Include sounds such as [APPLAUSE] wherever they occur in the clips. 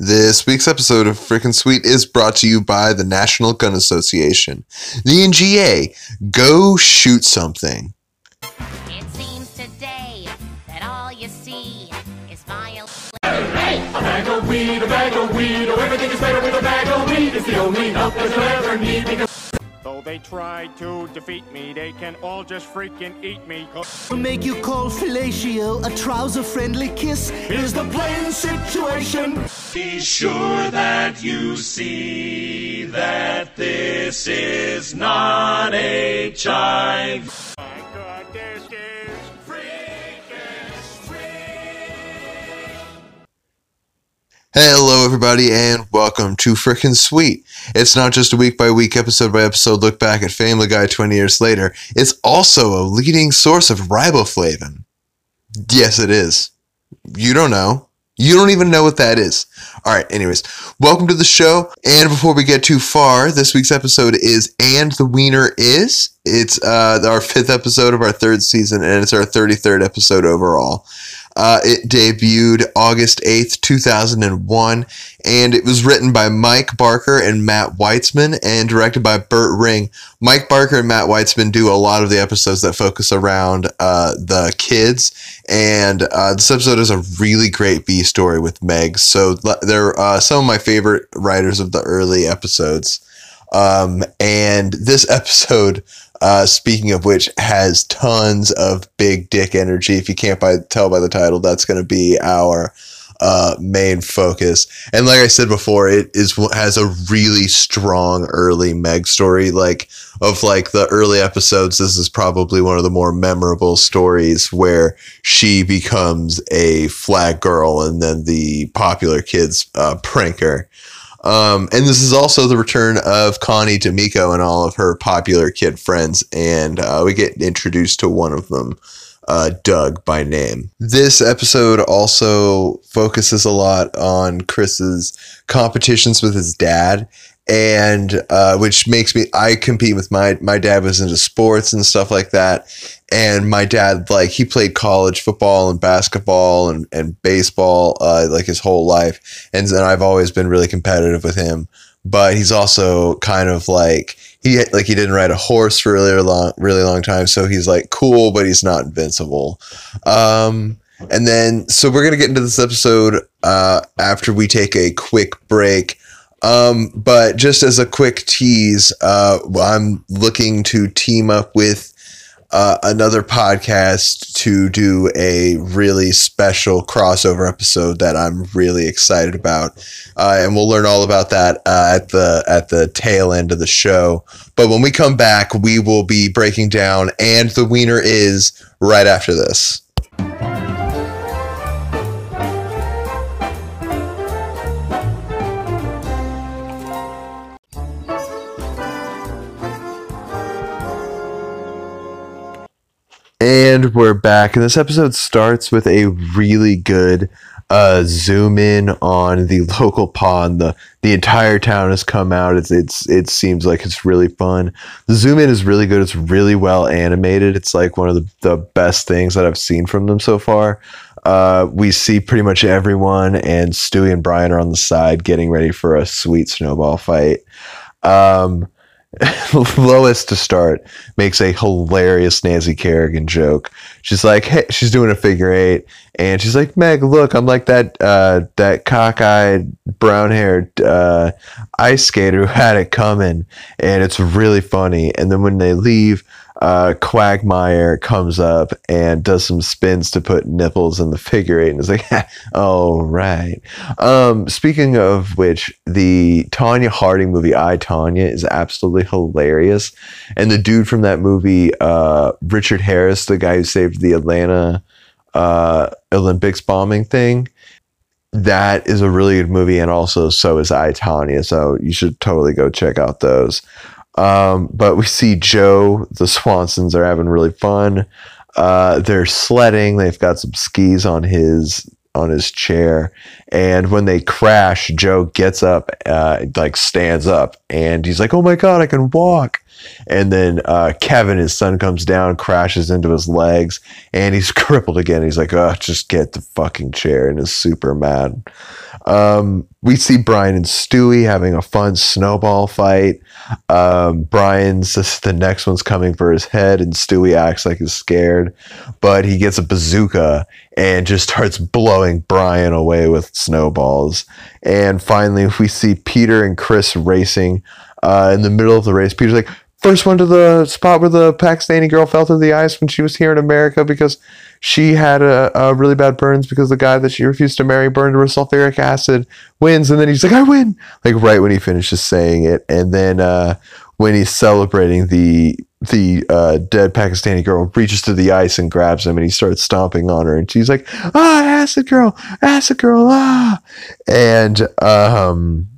This week's episode of Frickin' Sweet is brought to you by the National Gun Association. The NGA, go shoot something. It seems today that all you see is violence. A bag of weed, a bag of weed, oh everything is better with a bag of weed. It's the only help that you'll ever need because Though they try to defeat me, they can all just freaking eat me. will make you call fellatio a trouser-friendly kiss. is the plain situation. Be sure that you see that this is not a Hello, everybody, and welcome to Frickin' Sweet. It's not just a week by week, episode by episode look back at Family Guy 20 years later, it's also a leading source of riboflavin. Yes, it is. You don't know. You don't even know what that is. All right, anyways, welcome to the show. And before we get too far, this week's episode is And the Wiener Is. It's uh, our fifth episode of our third season, and it's our 33rd episode overall. Uh, it debuted August 8th, 2001, and it was written by Mike Barker and Matt Weitzman and directed by Bert Ring. Mike Barker and Matt Weitzman do a lot of the episodes that focus around uh, the kids, and uh, this episode is a really great B story with Meg. So they're uh, some of my favorite writers of the early episodes. Um, and this [LAUGHS] episode, uh, speaking of which, has tons of big dick energy. If you can't by, tell by the title, that's going to be our uh, main focus. And like I said before, it is has a really strong early Meg story. Like of like the early episodes, this is probably one of the more memorable stories where she becomes a flag girl, and then the popular kids uh, prank her. Um, and this is also the return of Connie D'Amico and all of her popular kid friends, and uh, we get introduced to one of them, uh, Doug by name. This episode also focuses a lot on Chris's competitions with his dad, and uh, which makes me I compete with my my dad was into sports and stuff like that, and my dad like he played college football and basketball and, and baseball uh, like his whole life. And then i've always been really competitive with him. But he's also kind of like he like he didn't ride a horse for really long really long time. So he's like cool but he's not invincible. Um and then so we're gonna get into this episode uh after we take a quick break um, but just as a quick tease, uh, I'm looking to team up with uh, another podcast to do a really special crossover episode that I'm really excited about, uh, and we'll learn all about that uh, at the at the tail end of the show. But when we come back, we will be breaking down, and the wiener is right after this. And we're back. And this episode starts with a really good uh, zoom in on the [LAUGHS] local pond. The the entire town has come out. It's it's it seems like it's really fun. The zoom in is really good. It's really well animated. It's like one of the, the best things that I've seen from them so far. Uh, we see pretty much everyone, and Stewie and Brian are on the side getting ready for a sweet snowball fight. Um, [LAUGHS] Lois to start makes a hilarious Nancy Kerrigan joke. She's like, "Hey," she's doing a figure eight, and she's like, "Meg, look, I'm like that uh, that cockeyed, brown-haired uh, ice skater who had it coming," and it's really funny. And then when they leave, uh, Quagmire comes up and does some spins to put nipples in the figure eight, and it's like, [LAUGHS] "Oh right." Um, speaking of which, the Tonya Harding movie "I Tonya" is absolutely hilarious, and the dude from that movie, uh, Richard Harris, the guy who saved the Atlanta uh, Olympics bombing thing. That is a really good movie, and also so is I Tonya. So you should totally go check out those. Um, but we see Joe, the Swansons are having really fun. Uh, they're sledding. They've got some skis on his on his chair, and when they crash, Joe gets up, uh, like stands up, and he's like, "Oh my god, I can walk!" And then uh, Kevin, his son, comes down, crashes into his legs, and he's [LAUGHS] crippled again. He's like, "Oh, just get the fucking chair," and is super mad. Um, we see Brian and Stewie having a fun snowball fight. Um, Brian's the next one's coming for his head, and Stewie acts like he's scared, but he gets a bazooka and just starts blowing Brian away with snowballs. And finally, we see Peter and Chris racing uh, in the middle of the race. Peter's like, first one to the spot where the Pakistani girl fell through the ice when she was here in America because she had a, a really bad burns because the guy that she refused to marry burned her with sulfuric acid wins and then he's like I win! Like right when he finishes saying it and then uh, when he's celebrating the the uh, dead Pakistani girl reaches to the ice and grabs him and he starts stomping on her and she's like ah acid girl acid girl ah! And um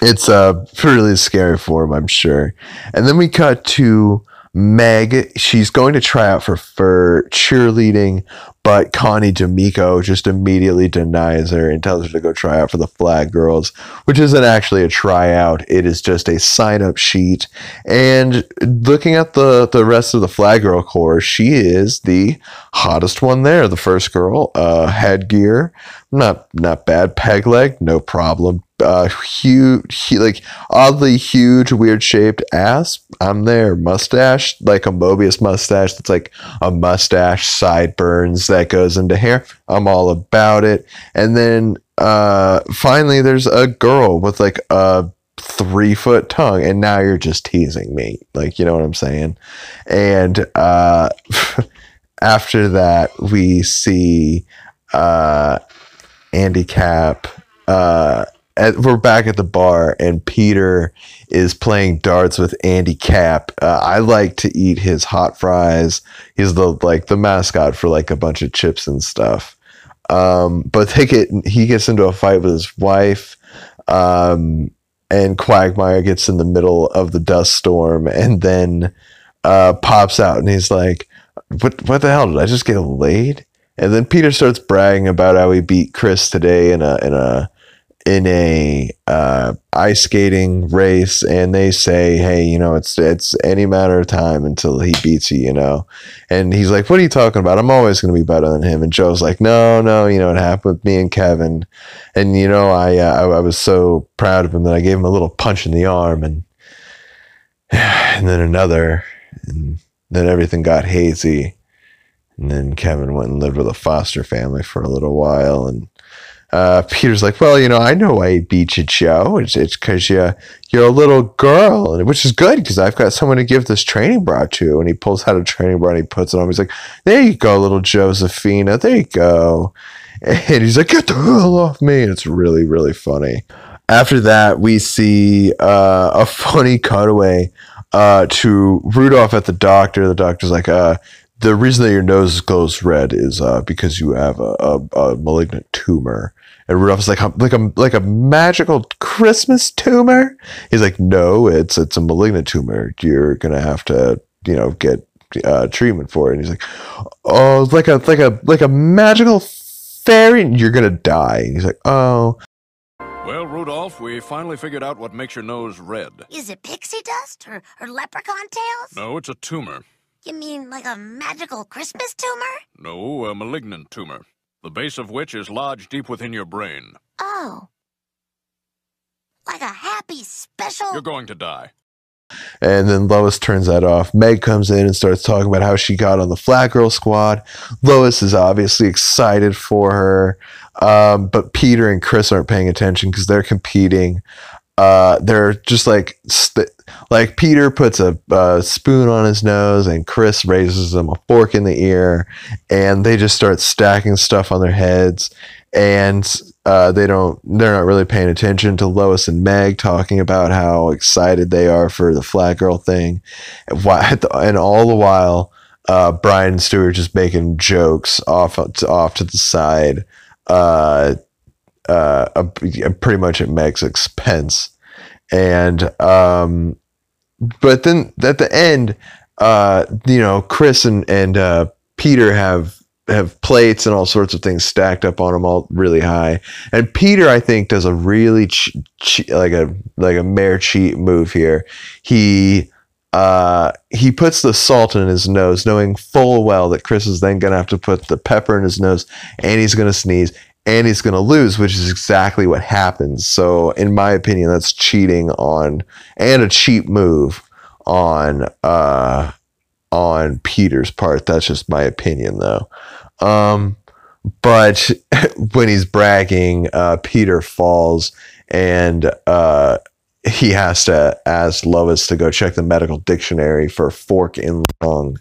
it's uh really scary for him, I'm sure. And then we cut to Meg. She's going to try out for for cheerleading, but Connie D'Amico just immediately denies her and tells her to go try out for the Flag Girls, which isn't actually a tryout. It is just a sign up sheet. And looking at the the rest of the Flag Girl corps, she is the hottest one there. The first girl, uh, headgear, not not bad. Peg leg, no problem uh, huge, hu- like oddly huge, weird shaped ass. I'm there. Mustache, like a Mobius mustache. That's like a mustache sideburns that goes into hair. I'm all about it. And then uh, finally, there's a girl with like a three foot tongue, and now you're just teasing me. Like, you know what I'm saying? And uh, [LAUGHS] after that, we see uh, Andy Capp. Uh, at, we're back at the bar and Peter is playing darts with Andy Capp. Uh, I like to eat his hot fries. He's the like the mascot for like a bunch of chips and stuff. Um, but they get he gets into a fight with his wife. Um, and Quagmire gets in the middle of the dust storm and then uh, pops out and he's like, "What? What the hell did I just get laid?" And then Peter starts bragging about how he beat Chris today in a in a in a uh, ice skating race, and they say, "Hey, you know, it's it's any matter of time until he beats you," you know. And he's like, "What are you talking about? I'm always going to be better than him." And Joe's like, "No, no, you know, it happened with me and Kevin, and you know, I uh, I, I was so proud of him that I gave him a little punch in the arm, and [SIGHS] and then another, and then everything got hazy." And then Kevin went and lived with a foster family for a little while, and uh, Peter's like, well, you know, I know he beat you, Joe. It's it's because you you're a little girl, which is good because I've got someone to give this training bra to. And he pulls out a training bra and he puts it on. He's like, there you go, little Josephina. There you go. And he's like, get the hell off me. And it's really really funny. After that, we see uh, a funny cutaway uh, to Rudolph at the doctor. The doctor's like, uh, the reason that your nose goes red is uh, because you have a, a, a malignant tumor. And Rudolph's like, like a like a magical Christmas tumor. He's like, no, it's it's a malignant tumor. You're gonna have to, you know, get uh, treatment for it. And he's like, oh, it's like a like a like a magical fairy. and You're gonna die. And he's like, oh, Well, Rudolph, we finally figured out what makes your nose red. Is it pixie dust or, or leprechaun tails? No, it's a tumor. You mean like a magical Christmas tumor? No, a malignant tumor. The base of which is lodged deep within your brain. Oh. Like a happy special. You're going to die. And then Lois turns that off. Meg comes in and starts talking about how she got on the Flag Girl squad. Lois is obviously excited for her. Um, but Peter and Chris aren't paying attention because they're competing. Uh, they're just like, st- like Peter puts a, uh spoon on his nose and Chris raises him a fork in the ear, and they just start stacking stuff on their heads. And uh, they don't, they're not really paying attention to Lois and Meg talking about how excited they are for the Flag Girl thing. And, all the while, uh, Brian Stewart just making jokes off off to the side, uh, uh, uh, pretty much at Meg's expense, and um, but then at the end, uh, you know, Chris and and uh, Peter have have plates and all sorts of things stacked up on them all really high. And Peter, I think, does a really ch- ch- like a like a mayor cheat move here. He uh, he puts the salt in his nose, knowing full well that Chris is then going to have to put the pepper in his nose, and he's going to sneeze, and he's going to lose, which is exactly what happens. So, in my opinion, that's cheating on and a cheap move on uh, on Peter's part. That's just my opinion, though. Um, but [LAUGHS] when he's bragging, uh, Peter falls and uh, he has to ask Lois to go check the medical dictionary for fork in lung.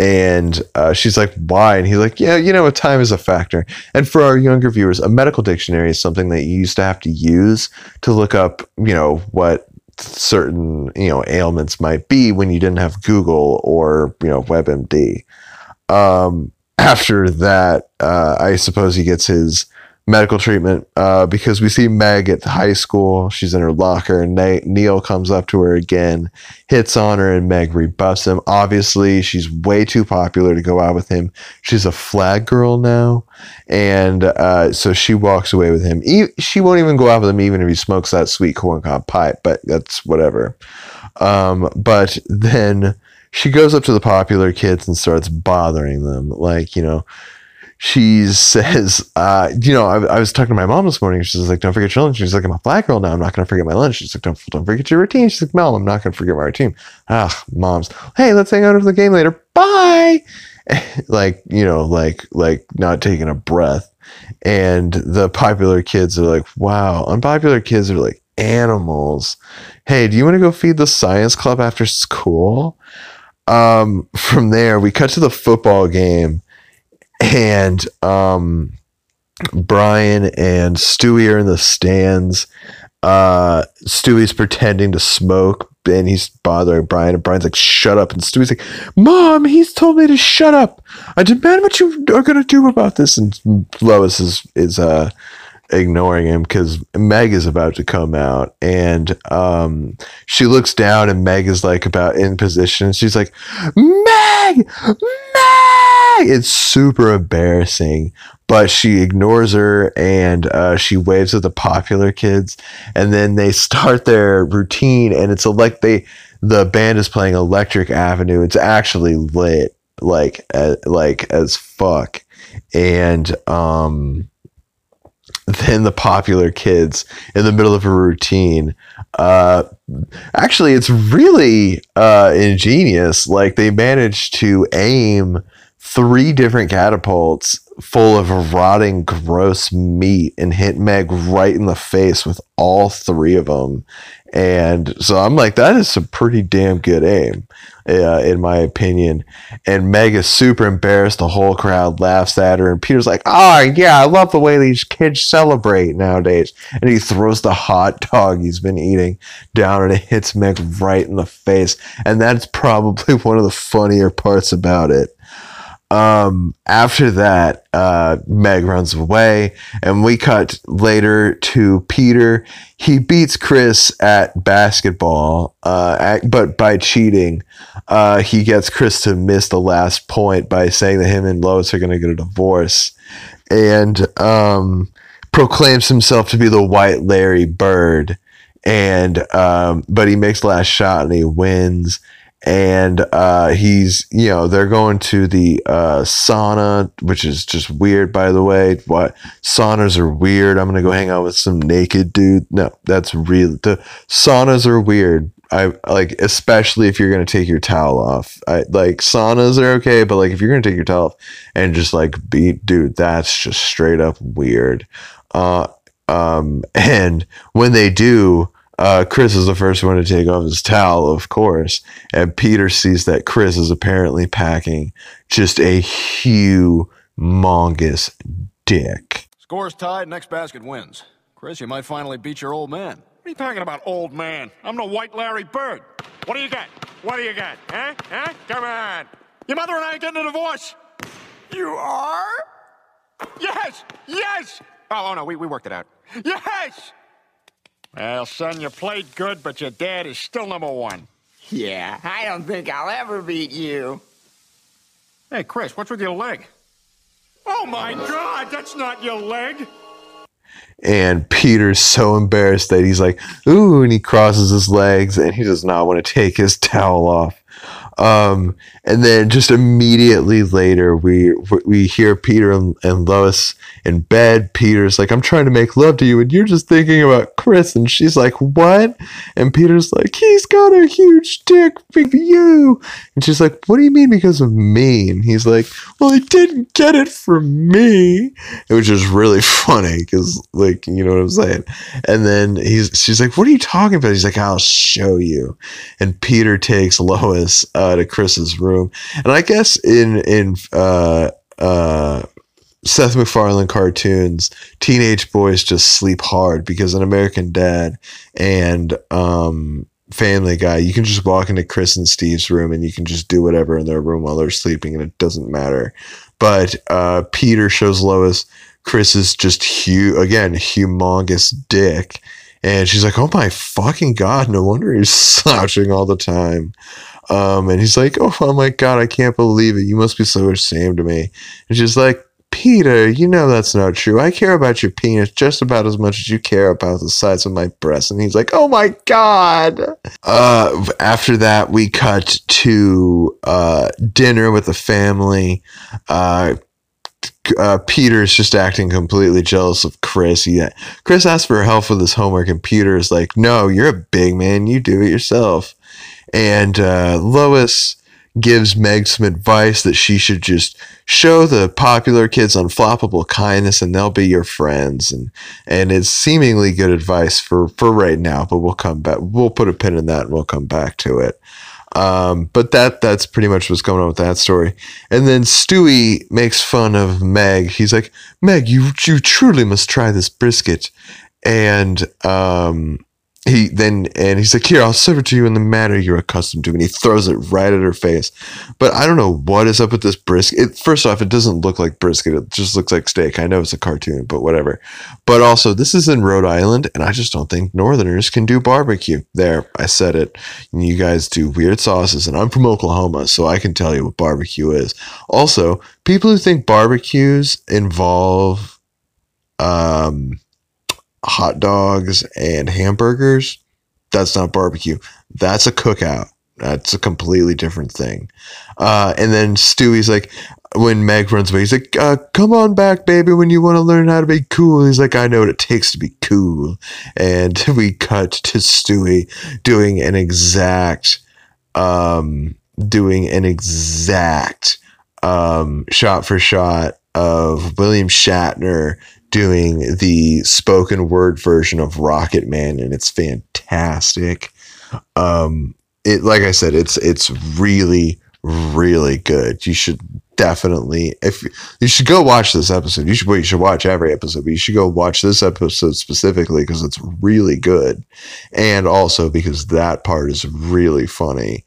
And uh, she's like, why? And he's like, yeah, you know, time is a factor. And for our younger viewers, a medical dictionary is something that you used to have to use to look up, you know, what certain, you know, ailments might be when you didn't have Google or, you know, WebMD. Um, [LAUGHS] after that, uh, I suppose he gets his medical treatment uh, because we see Meg at the high school. She's in her locker, and Neil comes up to her again, hits on her, and Meg rebuffs him. Obviously, she's way too popular to go out with him. She's a flag girl now, and uh, so she walks away with him. E- she won't even go out with him, even if he smokes that sweet corncob pipe. But that's whatever. Um, but then she goes up to the popular kids and starts bothering them, like you know she says, uh, you know, I, I, was talking to my mom this morning. She's like, don't forget your lunch. She's like, I'm a black girl now. I'm not going to forget my lunch. She's like, don't, don't forget your routine. She's like, Mel, I'm not going to forget my routine. Ah, moms. Hey, let's hang out after the game later. Bye. [LAUGHS] like, you know, like, like not taking a breath. And the popular kids are like, wow. Unpopular kids are like animals. Hey, do you want to go feed the science club after school? Um, from there, we cut to the football game and um, Brian and Stewie are in the stands. Uh, Stewie's pretending to smoke and he's bothering Brian. And Brian's like, shut up. And Stewie's like, Mom, he's told me to shut up. I demand what you are going to do about this. And Lois is, is uh, ignoring him because Meg is about to come out. And um, she looks down and Meg is like about in position. She's like, Meg, Meg it's super embarrassing but she ignores her and uh, she waves at the popular kids and then they start their routine and it's like they the band is playing electric avenue. It's actually lit like uh, like as fuck. And um then the popular kids in the middle of a routine uh actually it's really uh ingenious. Like they managed to aim three different catapults full of rotting, gross meat and hit Meg right in the face with all three of them. And so I'm like, that is some pretty damn good aim, uh, in my opinion. And Meg is super embarrassed. The whole crowd laughs at her. And Peter's like, oh, yeah, I love the way these kids celebrate nowadays. And he throws the hot dog he's been eating down and it hits Meg right in the face. And that's probably [LAUGHS] one of the funnier parts about it. Um, after that, uh, Meg runs away, and we cut later to Peter. He beats Chris at basketball, uh, at, but by cheating, uh, he gets Chris to miss the last point by saying that him and Lois are going to get a divorce, and um, proclaims himself to be the White Larry Bird. And um, but he makes the last shot and he wins and uh, he's you know they're going to the uh, sauna which is just weird by the way. What? Saunas are weird. I'm gonna go hang out with some naked dude. No that's real the saunas are weird. I like especially if you're gonna take your towel off. I like saunas are okay but like if you're gonna take your towel off and just like beat dude that's just straight up weird. Uh um [LAUGHS] and when they do uh, Chris is the first one to take off his towel, of course, and Peter sees that Chris is apparently packing just a humongous dick. Score's tied, next basket wins. Chris, you might finally beat your old man. What are you talking about, old man? I'm the white Larry Bird. What do you got? What do you got? Huh? Huh? Come on. Your mother and I are getting a divorce. You are? Yes! Yes! Oh, oh no, we, we worked it out. Yes! Well, son, you played good, but your dad is still number one. Yeah, I don't think I'll ever beat you. Hey, Chris, what's with your leg? Oh my god, that's not your leg! And Peter's so embarrassed that he's like, ooh, and he crosses his legs and he does not want to take his towel off. Um, and then just immediately later, we we hear Peter and, and Lois in bed. Peter's like, "I'm trying to make love to you, and you're just thinking about Chris." And she's like, "What?" And Peter's like, "He's got a huge dick for you." And she's like, "What do you mean because of me?" And he's like, "Well, he didn't get it from me," which is really [LAUGHS] funny because, like, you know what I'm saying. And then he's she's like, "What are you talking about?" He's like, "I'll show you." And Peter takes Lois uh, to Chris's room, and I guess in in uh, uh, Seth MacFarlane cartoons, teenage boys just sleep hard because an American Dad and um, Family Guy, you can just walk into Chris and Steve's room and you can just do whatever in their room while they're sleeping, and it doesn't matter. But uh, Peter shows Lois Chris's just huge, again, humongous dick. And she's like, oh my fucking God, no wonder he's [LAUGHS] slouching all the time. Um, and he's like, oh, oh my God, I can't believe it. You must be so ashamed of me. And she's like, Peter, you know that's not true. I care about your penis just about as much as you care about the size of my breasts. And he's like, oh my God. Uh, after that, we cut to uh, dinner with the family. Uh, uh, Peter's just acting completely jealous of Chris. He, Chris asks for help with his homework, and Peter is like, "No, you're a big man. You do it yourself." And uh, Lois gives Meg some advice that she should just show the popular kids unflappable kindness, and they'll be your friends. And and it's seemingly good advice for for right now, but we'll come back. We'll put a pin in that, and we'll come back to it. Um, but that that's pretty much what's going on with that story. And then Stewie makes fun of Meg. He's like, Meg, you you truly must try this brisket. And um, he then and he's like, here, I'll serve it to you in the manner you're accustomed to. And he throws it right at her face. But I don't know what is up with this brisket. It, first off, it doesn't look like brisket. It just looks like steak. I know it's a cartoon, but whatever. But also, this is in Rhode Island, and I just don't think Northerners can do barbecue. There, I said it. You guys do weird sauces, and I'm from Oklahoma, so I can tell you what barbecue is. Also, people who think barbecues involve um hot dogs and hamburgers, that's not barbecue. That's a cookout. That's a completely different thing. Uh, and then Stewie's like, when Meg runs away, he's like, uh, "Come on back, baby. When you want to learn how to be cool." He's like, "I know what it takes to be cool." And [LAUGHS] we cut to Stewie doing an exact, um, doing an exact um, shot for shot of William Shatner doing the spoken word version of Rocket Man, and it's fantastic. Um, it like I said, it's it's really really good. You should definitely if you should go watch this episode. You should well, you should watch every episode, but you should go watch this episode specifically because it's really good, and also because that part is really funny.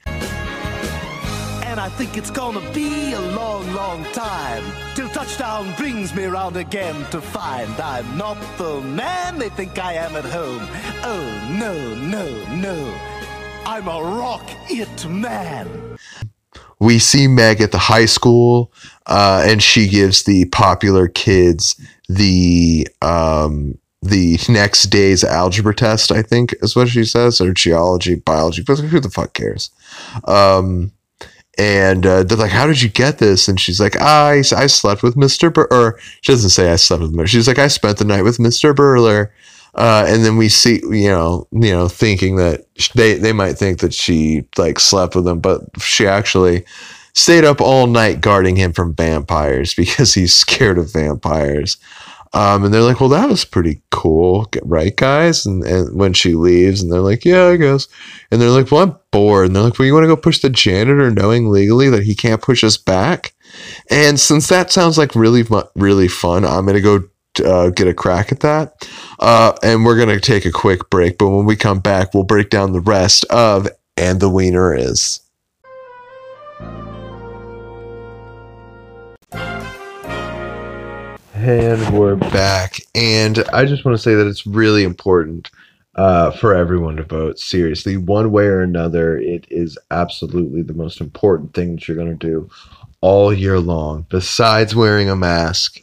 Think it's gonna be a long, long time till touchdown brings me round again to find I'm not the man they think I am at home. Oh, no, no, no. I'm a rock it man. we see Meg at the high school, uh, and she gives the popular kids the um, the next day's algebra test. I think is what she says, or geology, biology. Who the fuck cares? Um, and uh, they're like, "How did you get this?" And she's like, "I I slept with Mister Bur-, or she doesn't say I slept with him. She's like, "I spent the night with Mister Burler." Uh, and then we see, you know, you know, thinking that they they might think that she like slept with him, but she actually stayed up all night guarding him from vampires [LAUGHS] because he's scared of vampires. Um, and they're like, well, that was pretty cool, right, guys? And, and when she leaves, and they're like, yeah, I guess. And they're like, well, I'm bored. And they're like, well, you want to go push the janitor, knowing legally that he can't push us back? And since that sounds like really, really fun, I'm gonna go uh, get a crack at that. Uh, and we're gonna take a quick break. But when we come back, we'll break down the rest of and the wiener is. And we're back. And I just want to say that it's really important uh, for everyone to vote. Seriously, one way or another, it is absolutely the most important thing that you're going to do all year long, besides wearing a mask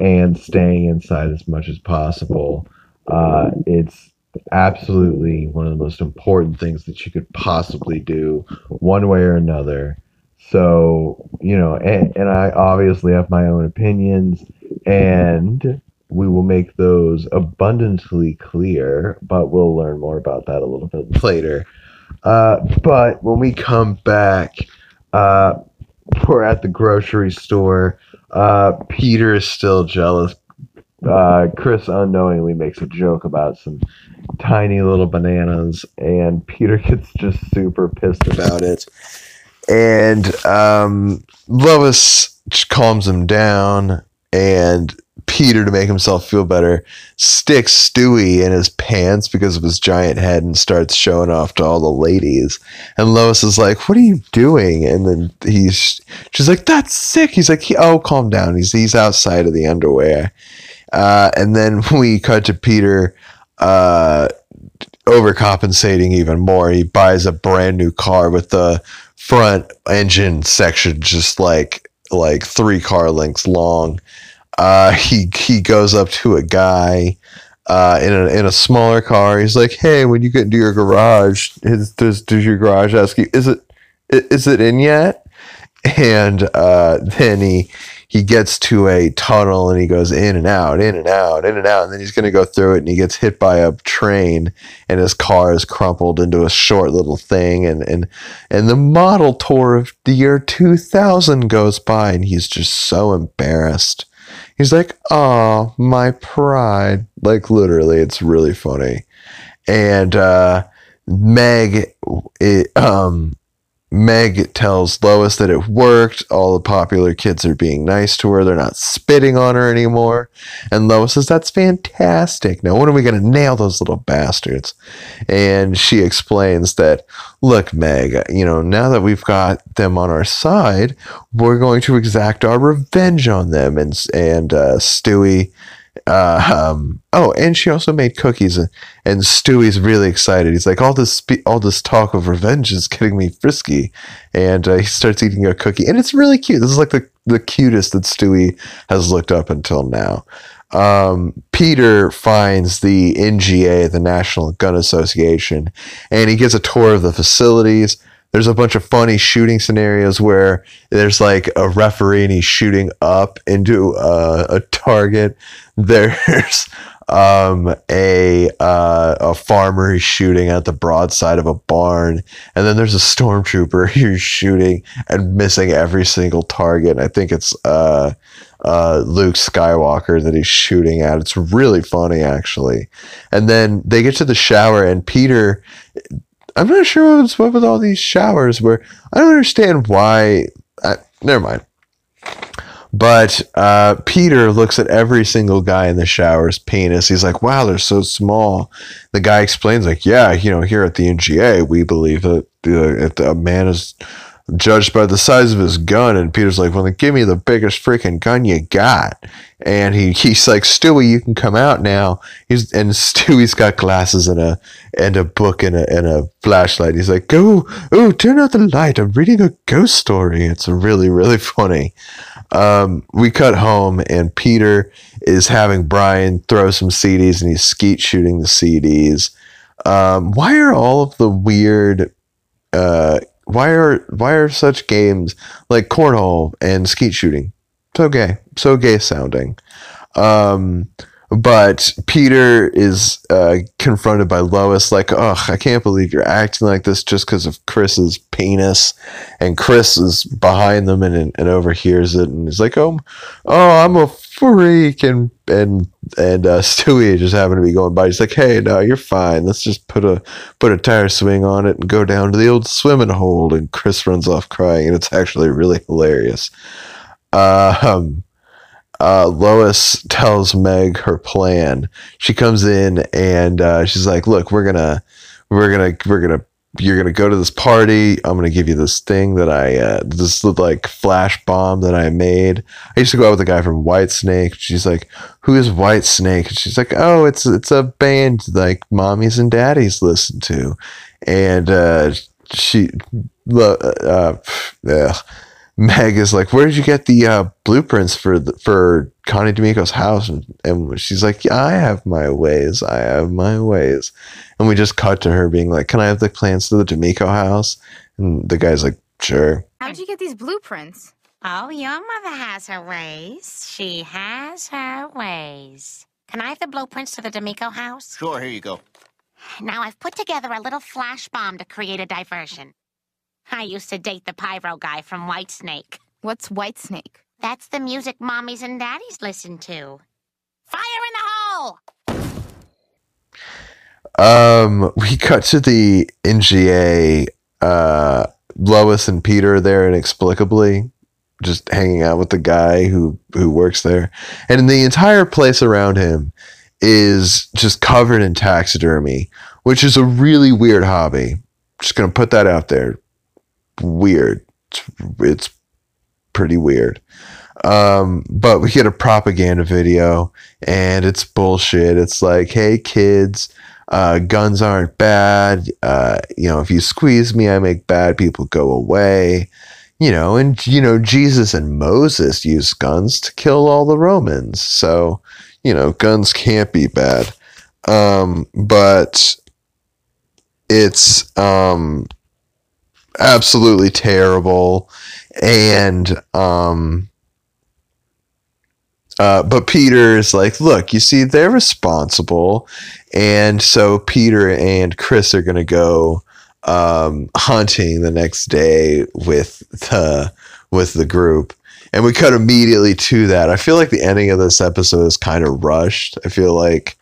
and staying inside as much as possible. Uh, it's absolutely one of the most important things that you could possibly do, one way or another. So, you know, and, and I obviously have my own opinions, and we will make those abundantly clear, but we'll learn more about that a little bit later. Uh, but when we come back, uh, we're at the grocery store. Uh, Peter is still jealous. Uh, Chris unknowingly makes a joke about some tiny little bananas, and Peter [LAUGHS] gets just super pissed about it. And um, Lois calms him down, and Peter, to make himself feel better, sticks Stewie in his pants because of his giant head and starts showing off to all the ladies. And Lois is like, "What are you doing?" And then he's, she's like, "That's sick." He's like, "Oh, calm down." He's he's outside of the underwear. Uh, and then [LAUGHS] we cut to Peter uh, overcompensating even more. He buys a brand new car with the front engine section just like like three car lengths long. Uh, he he goes up to a guy uh, in a in a smaller car. He's like, "Hey, when you get into your garage, is, does does your garage ask you is it is it in yet?" [LAUGHS] And uh, then he he gets to a tunnel and he goes in and out, in and out, in and out, and then he's going to go through it and he gets hit by a train and his car is crumpled into a short little thing and and and the model tour of the year 2000 goes by and he's just so embarrassed. He's like, "Oh, my pride!" Like literally, it's really funny. And uh, Meg, it, um, Meg tells Lois that it worked. All the popular kids are being nice to her. They're not spitting on her anymore. And Lois says, That's fantastic. Now, when are we going to nail those little bastards? And she explains that, Look, Meg, you know, now that we've got them on our side, we're going to exact our revenge on them. And, and uh, Stewie. Uh, um, oh, and she also made cookies, and, and Stewie's really excited. He's like, all this spe- all this talk of revenge is getting me frisky, and uh, he starts eating a cookie, and it's really cute. This is like the the cutest that Stewie has looked up until now. Um, Peter finds the NGA, the National Gun Association, and he gets a tour of the facilities. There's a bunch of funny shooting scenarios where there's like a referee and he's shooting up into a, a target. [LAUGHS] There's um, a uh, a farmer who's shooting at the broadside of a barn, and then there's a stormtrooper [LAUGHS] who's shooting and missing every single target. I think it's uh, uh, Luke Skywalker that he's shooting at. It's really funny actually. And then they get to the shower, and Peter. I'm not sure what's what with all these showers. Where I don't understand why. I, never mind. But uh, Peter looks at every single guy in the shower's penis. He's like, "Wow, they're so small." The guy explains, like, "Yeah, you know, here at the NGA, we believe that uh, if a man is judged by the size of his gun." And Peter's like, "Well, then give me the biggest freaking gun you got." And he he's like, "Stewie, you can come out now." He's and Stewie's got glasses and a and a book and a and a flashlight. He's like, "Go, oh, turn out the light. I'm reading a ghost story." It's really really [LAUGHS] funny um, we cut home and Peter is having Brian throw some CDs and he's skeet shooting the CDs. Um, why are all of the weird, uh, why are, why are such games like cornhole and skeet shooting so gay, so gay sounding? Um, but Peter is uh, confronted by Lois, like, "Ugh, I can't believe you're acting like this just because of Chris's penis." And Chris is behind them and, and overhears it, and he's like, "Oh, oh, I'm a freak," and and and uh, [LAUGHS] Stewie just happened to be going by. He's like, "Hey, no, you're fine. Let's just put a put a tire swing on it and go down to the old swimming hole." And Chris runs off crying, and it's actually really hilarious. Uh, um, uh, Lois tells Meg her plan. She comes in and uh, she's like, "Look, we're gonna, we're gonna, we're gonna, you're gonna go to this party. I'm gonna give you this thing that I, uh, this like flash bomb that I made. I used to go out with a guy from Whitesnake. She's like, "Who is Whitesnake?" And she's like, "Oh, it's it's a band like mommies and daddies listen to," and uh, she, uh, uh, yeah Meg is like, "Where did you get the uh, blueprints for the, for Connie D'Amico's house?" And, and she's like, "Yeah, I have my ways. I have my ways." And we just cut to her being like, "Can I have the plans to the D'Amico house?" And the guy's like, "Sure." How'd you get these blueprints? Oh, your mother has her ways. She has her ways. Can I have the blueprints to the D'Amico house? Sure, here you go. Now I've put together a little flash bomb to create a diversion. I used to date the pyro guy from Whitesnake. What's Whitesnake? That's the music mommies and daddies listen to. Fire in the hole! Um, we cut to the NGA. Uh, Lois and Peter are there inexplicably, just hanging out with the guy who who works there, and the entire place around him is just covered in taxidermy, which is a really weird hobby. Just gonna put that out there. Weird. It's, it's pretty weird. Um, but we get a propaganda video, and it's bullshit. It's like, hey kids, uh, guns aren't bad. Uh, you know, if you squeeze me, I make bad people go away. You know, and you know, Jesus and Moses used guns to kill all the Romans. So, you know, guns can't be bad. Um, but it's um absolutely terrible. And um uh, but Peter is like, look, you see, they're responsible. And so Peter and Chris are to go um, hunting the next day with the with the group. And we cut immediately to that. I feel like the ending of this episode is kind of rushed. I feel like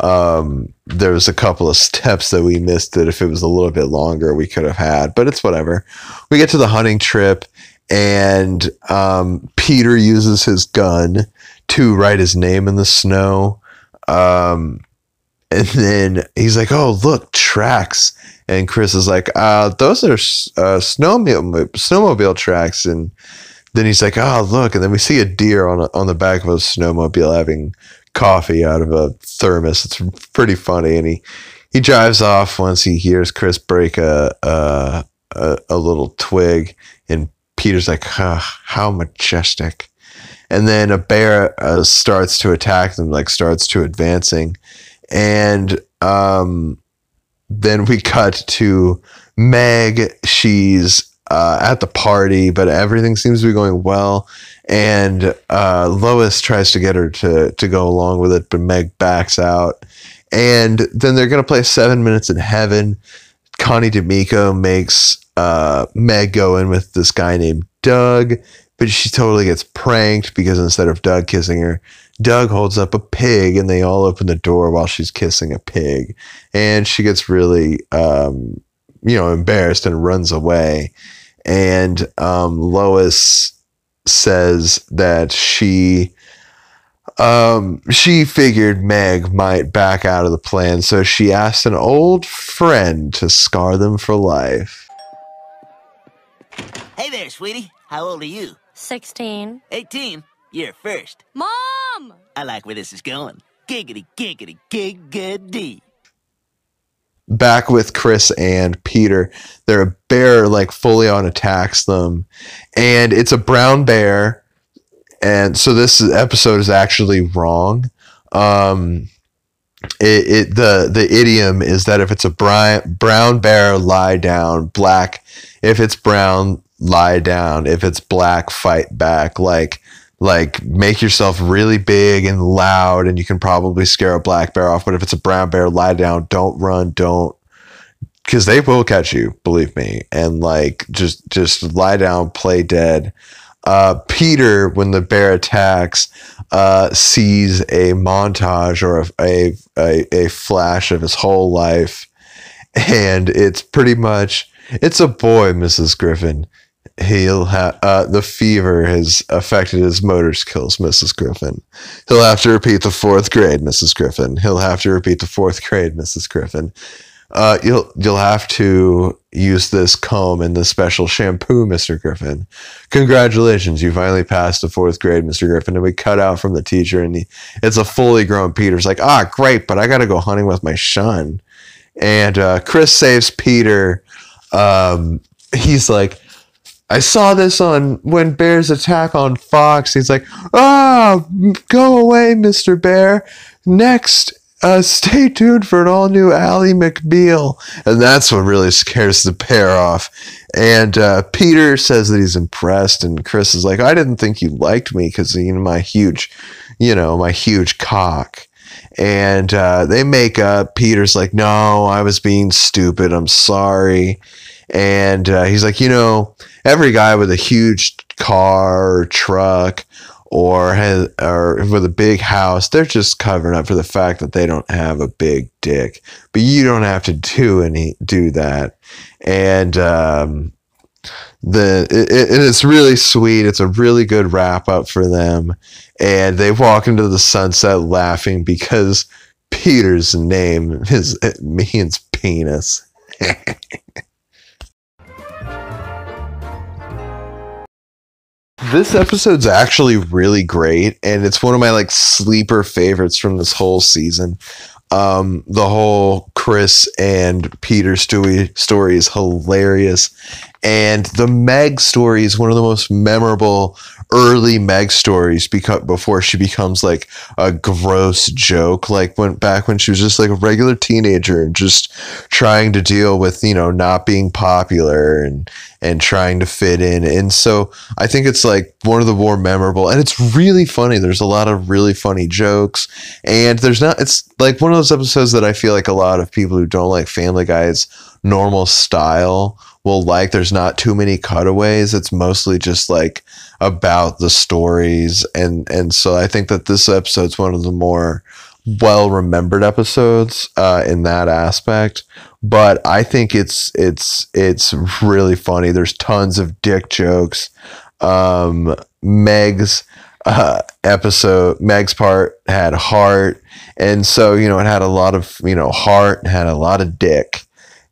um, there was a couple of [LAUGHS] steps that we missed that if it was a little bit longer, we could have had, but it's whatever. We get to the hunting trip, and um, Peter uses his gun to write his name in the snow. Um, and [LAUGHS] then he's like, "Oh, look, tracks." And Chris is like, uh, "Those are uh, snowmobile snowmobile tracks." And then he's like, "Oh, look!" And then we see a deer on a, on the back of a snowmobile having coffee out of a thermos. It's pretty funny, and he he drives off once he hears Chris break a a, a, little twig, and Peter's like, huh, "How majestic!" And then a bear uh, starts to attack them, like starts to advancing, and um, then we cut to Meg. She's uh, at the party, but everything seems to be going well. And uh, Lois tries to get her to to go along with it, but Meg backs out. And then they're gonna play Seven Minutes in Heaven. Connie D'Amico makes uh, Meg go in with this guy named Doug, but she totally gets pranked because instead of Doug kissing her, Doug holds up a pig, and they all open the door while she's kissing a pig, and she gets really, um, you know, embarrassed and runs away. And um, Lois says that she um, she figured Meg might back out of the plan, so she asked an old friend to scar them for life. Hey there, sweetie. How old are you? 16. 18. You're first. Mom! I like where this is going. Giggity, giggity, giggity. Back with Chris and Peter, There a bear like fully on attacks them, and it's a brown bear. And so this episode is actually wrong. Um, it, it the the idiom is that if it's a brown brown bear, lie down. Black, if it's brown, lie down. If it's black, fight back. Like like make yourself really big and loud, and you can probably scare a black bear off. But if it's a brown bear, lie down. Don't run. Don't because they will catch you. Believe me. And like just just lie down, play dead. Uh, Peter, when the bear attacks, uh, sees a montage or a, a, a, a flash of his whole life. And it's pretty much, it's a boy, Mrs. Griffin. He'll have, uh, the fever has affected his motor skills, Mrs. Griffin. He'll have to repeat the fourth grade, Mrs. Griffin. He'll have to repeat the fourth grade, Mrs. Griffin. Uh, you'll you'll have to use this comb and this special shampoo, Mr. Griffin. Congratulations, you finally passed the fourth grade, Mr. Griffin. And we cut out from the teacher, and he, it's a fully grown Peter's like, ah, great, but I got to go hunting with my son. And uh, Chris saves Peter. Um, he's like, I saw this on when bears attack on Fox. He's like, "Ah, go away, Mr. Bear. Next, uh, stay tuned for an all new Ally McBeal." And that's what really scares the bear off. And uh, Peter says that he's impressed, and Chris is like, "I didn't think you liked me because you know my huge, you know, my huge cock." And uh, they make up. Peter's like, "No, I was being stupid. I'm sorry." And uh, he's like, you know, every guy with a huge car or truck or has or with a big house, they're just covering up for the fact that they don't have a big dick. But you don't have to do any do that. And um, the it, it- it's really sweet. It's a really good wrap up for them. And they walk into the sunset laughing because Peter's name is it [LAUGHS] means penis. [LAUGHS] This episode's actually really great, and it's one of my like sleeper favorites from this whole season. Um, the whole Chris and Peter Stewie story is hilarious, and the Meg story is one of the most memorable early Meg stories because before she becomes like a gross joke, like when back when she was just like a regular teenager and just trying to deal with you know not being popular and and trying to fit in. And so I think it's like one of the more memorable and it's really funny. There's a lot of really funny jokes and there's not it's like one of those episodes that I feel like a lot of people who don't like Family Guy's normal style will like. There's not too many cutaways. It's mostly just like about the stories and and so I think that this episode's one of the more well remembered episodes uh, in that aspect. But I think it's it's it's really funny. There's tons of dick jokes. Um, Meg's uh, episode, Meg's part had heart, and so you know it had a lot of you know heart, and had a lot of dick.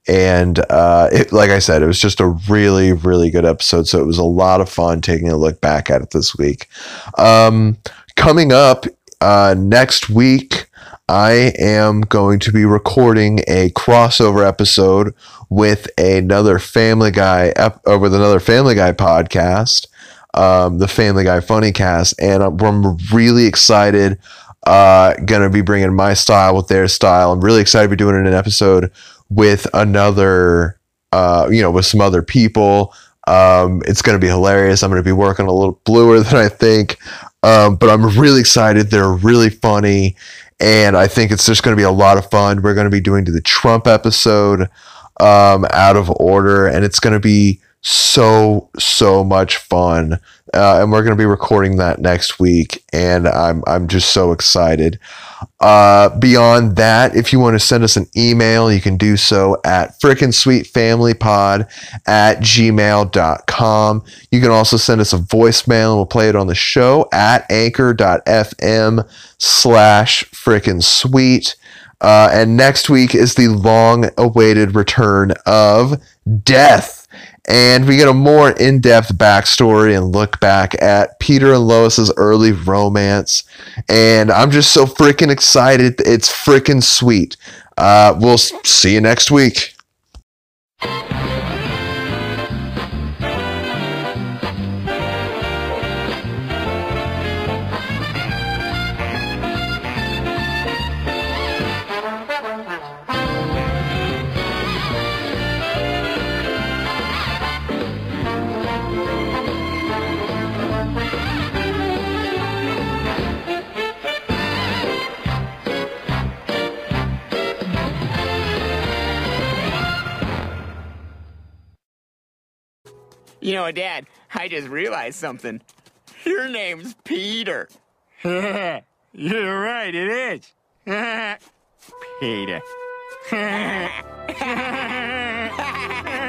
And uh, it, like I said, it was just a really, really good episode. So it was a lot of fun taking a look back at it this week. Um, coming up uh, next week, I am going to be recording a crossover episode with another Family Guy, ep- or with another Family Guy podcast, um, the Family Guy Funny Cast, and I'm, I'm really excited. Uh, gonna be bringing my style with their style. I'm really excited to be doing it in an episode with another, uh, you know, with some other people. Um, it's going to be hilarious. I'm going to be working a little bluer [LAUGHS] than I think, um, but I'm really excited. They're really funny, and I think it's just going to be a lot of fun. We're going to be doing the Trump episode um, out of order, and it's going to be so so much fun. Uh, and we're going to be recording that next week, and I'm I'm just so excited. Uh, beyond that, if you want to send us an email, you can do so at frickin' sweet family pod at gmail.com. You can also send us a voicemail and we'll play it on the show at anchor.fm slash frickin' sweet. Uh, and next week is the long awaited return of Death. And we get a more in depth backstory and look back at Peter and Lois's early romance. And I'm just so freaking excited. It's freaking sweet. Uh, we'll see you next week. You know, Dad, I just realized something. Your name's Peter. [LAUGHS] You're right, it is. [LAUGHS] Peter.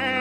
[LAUGHS]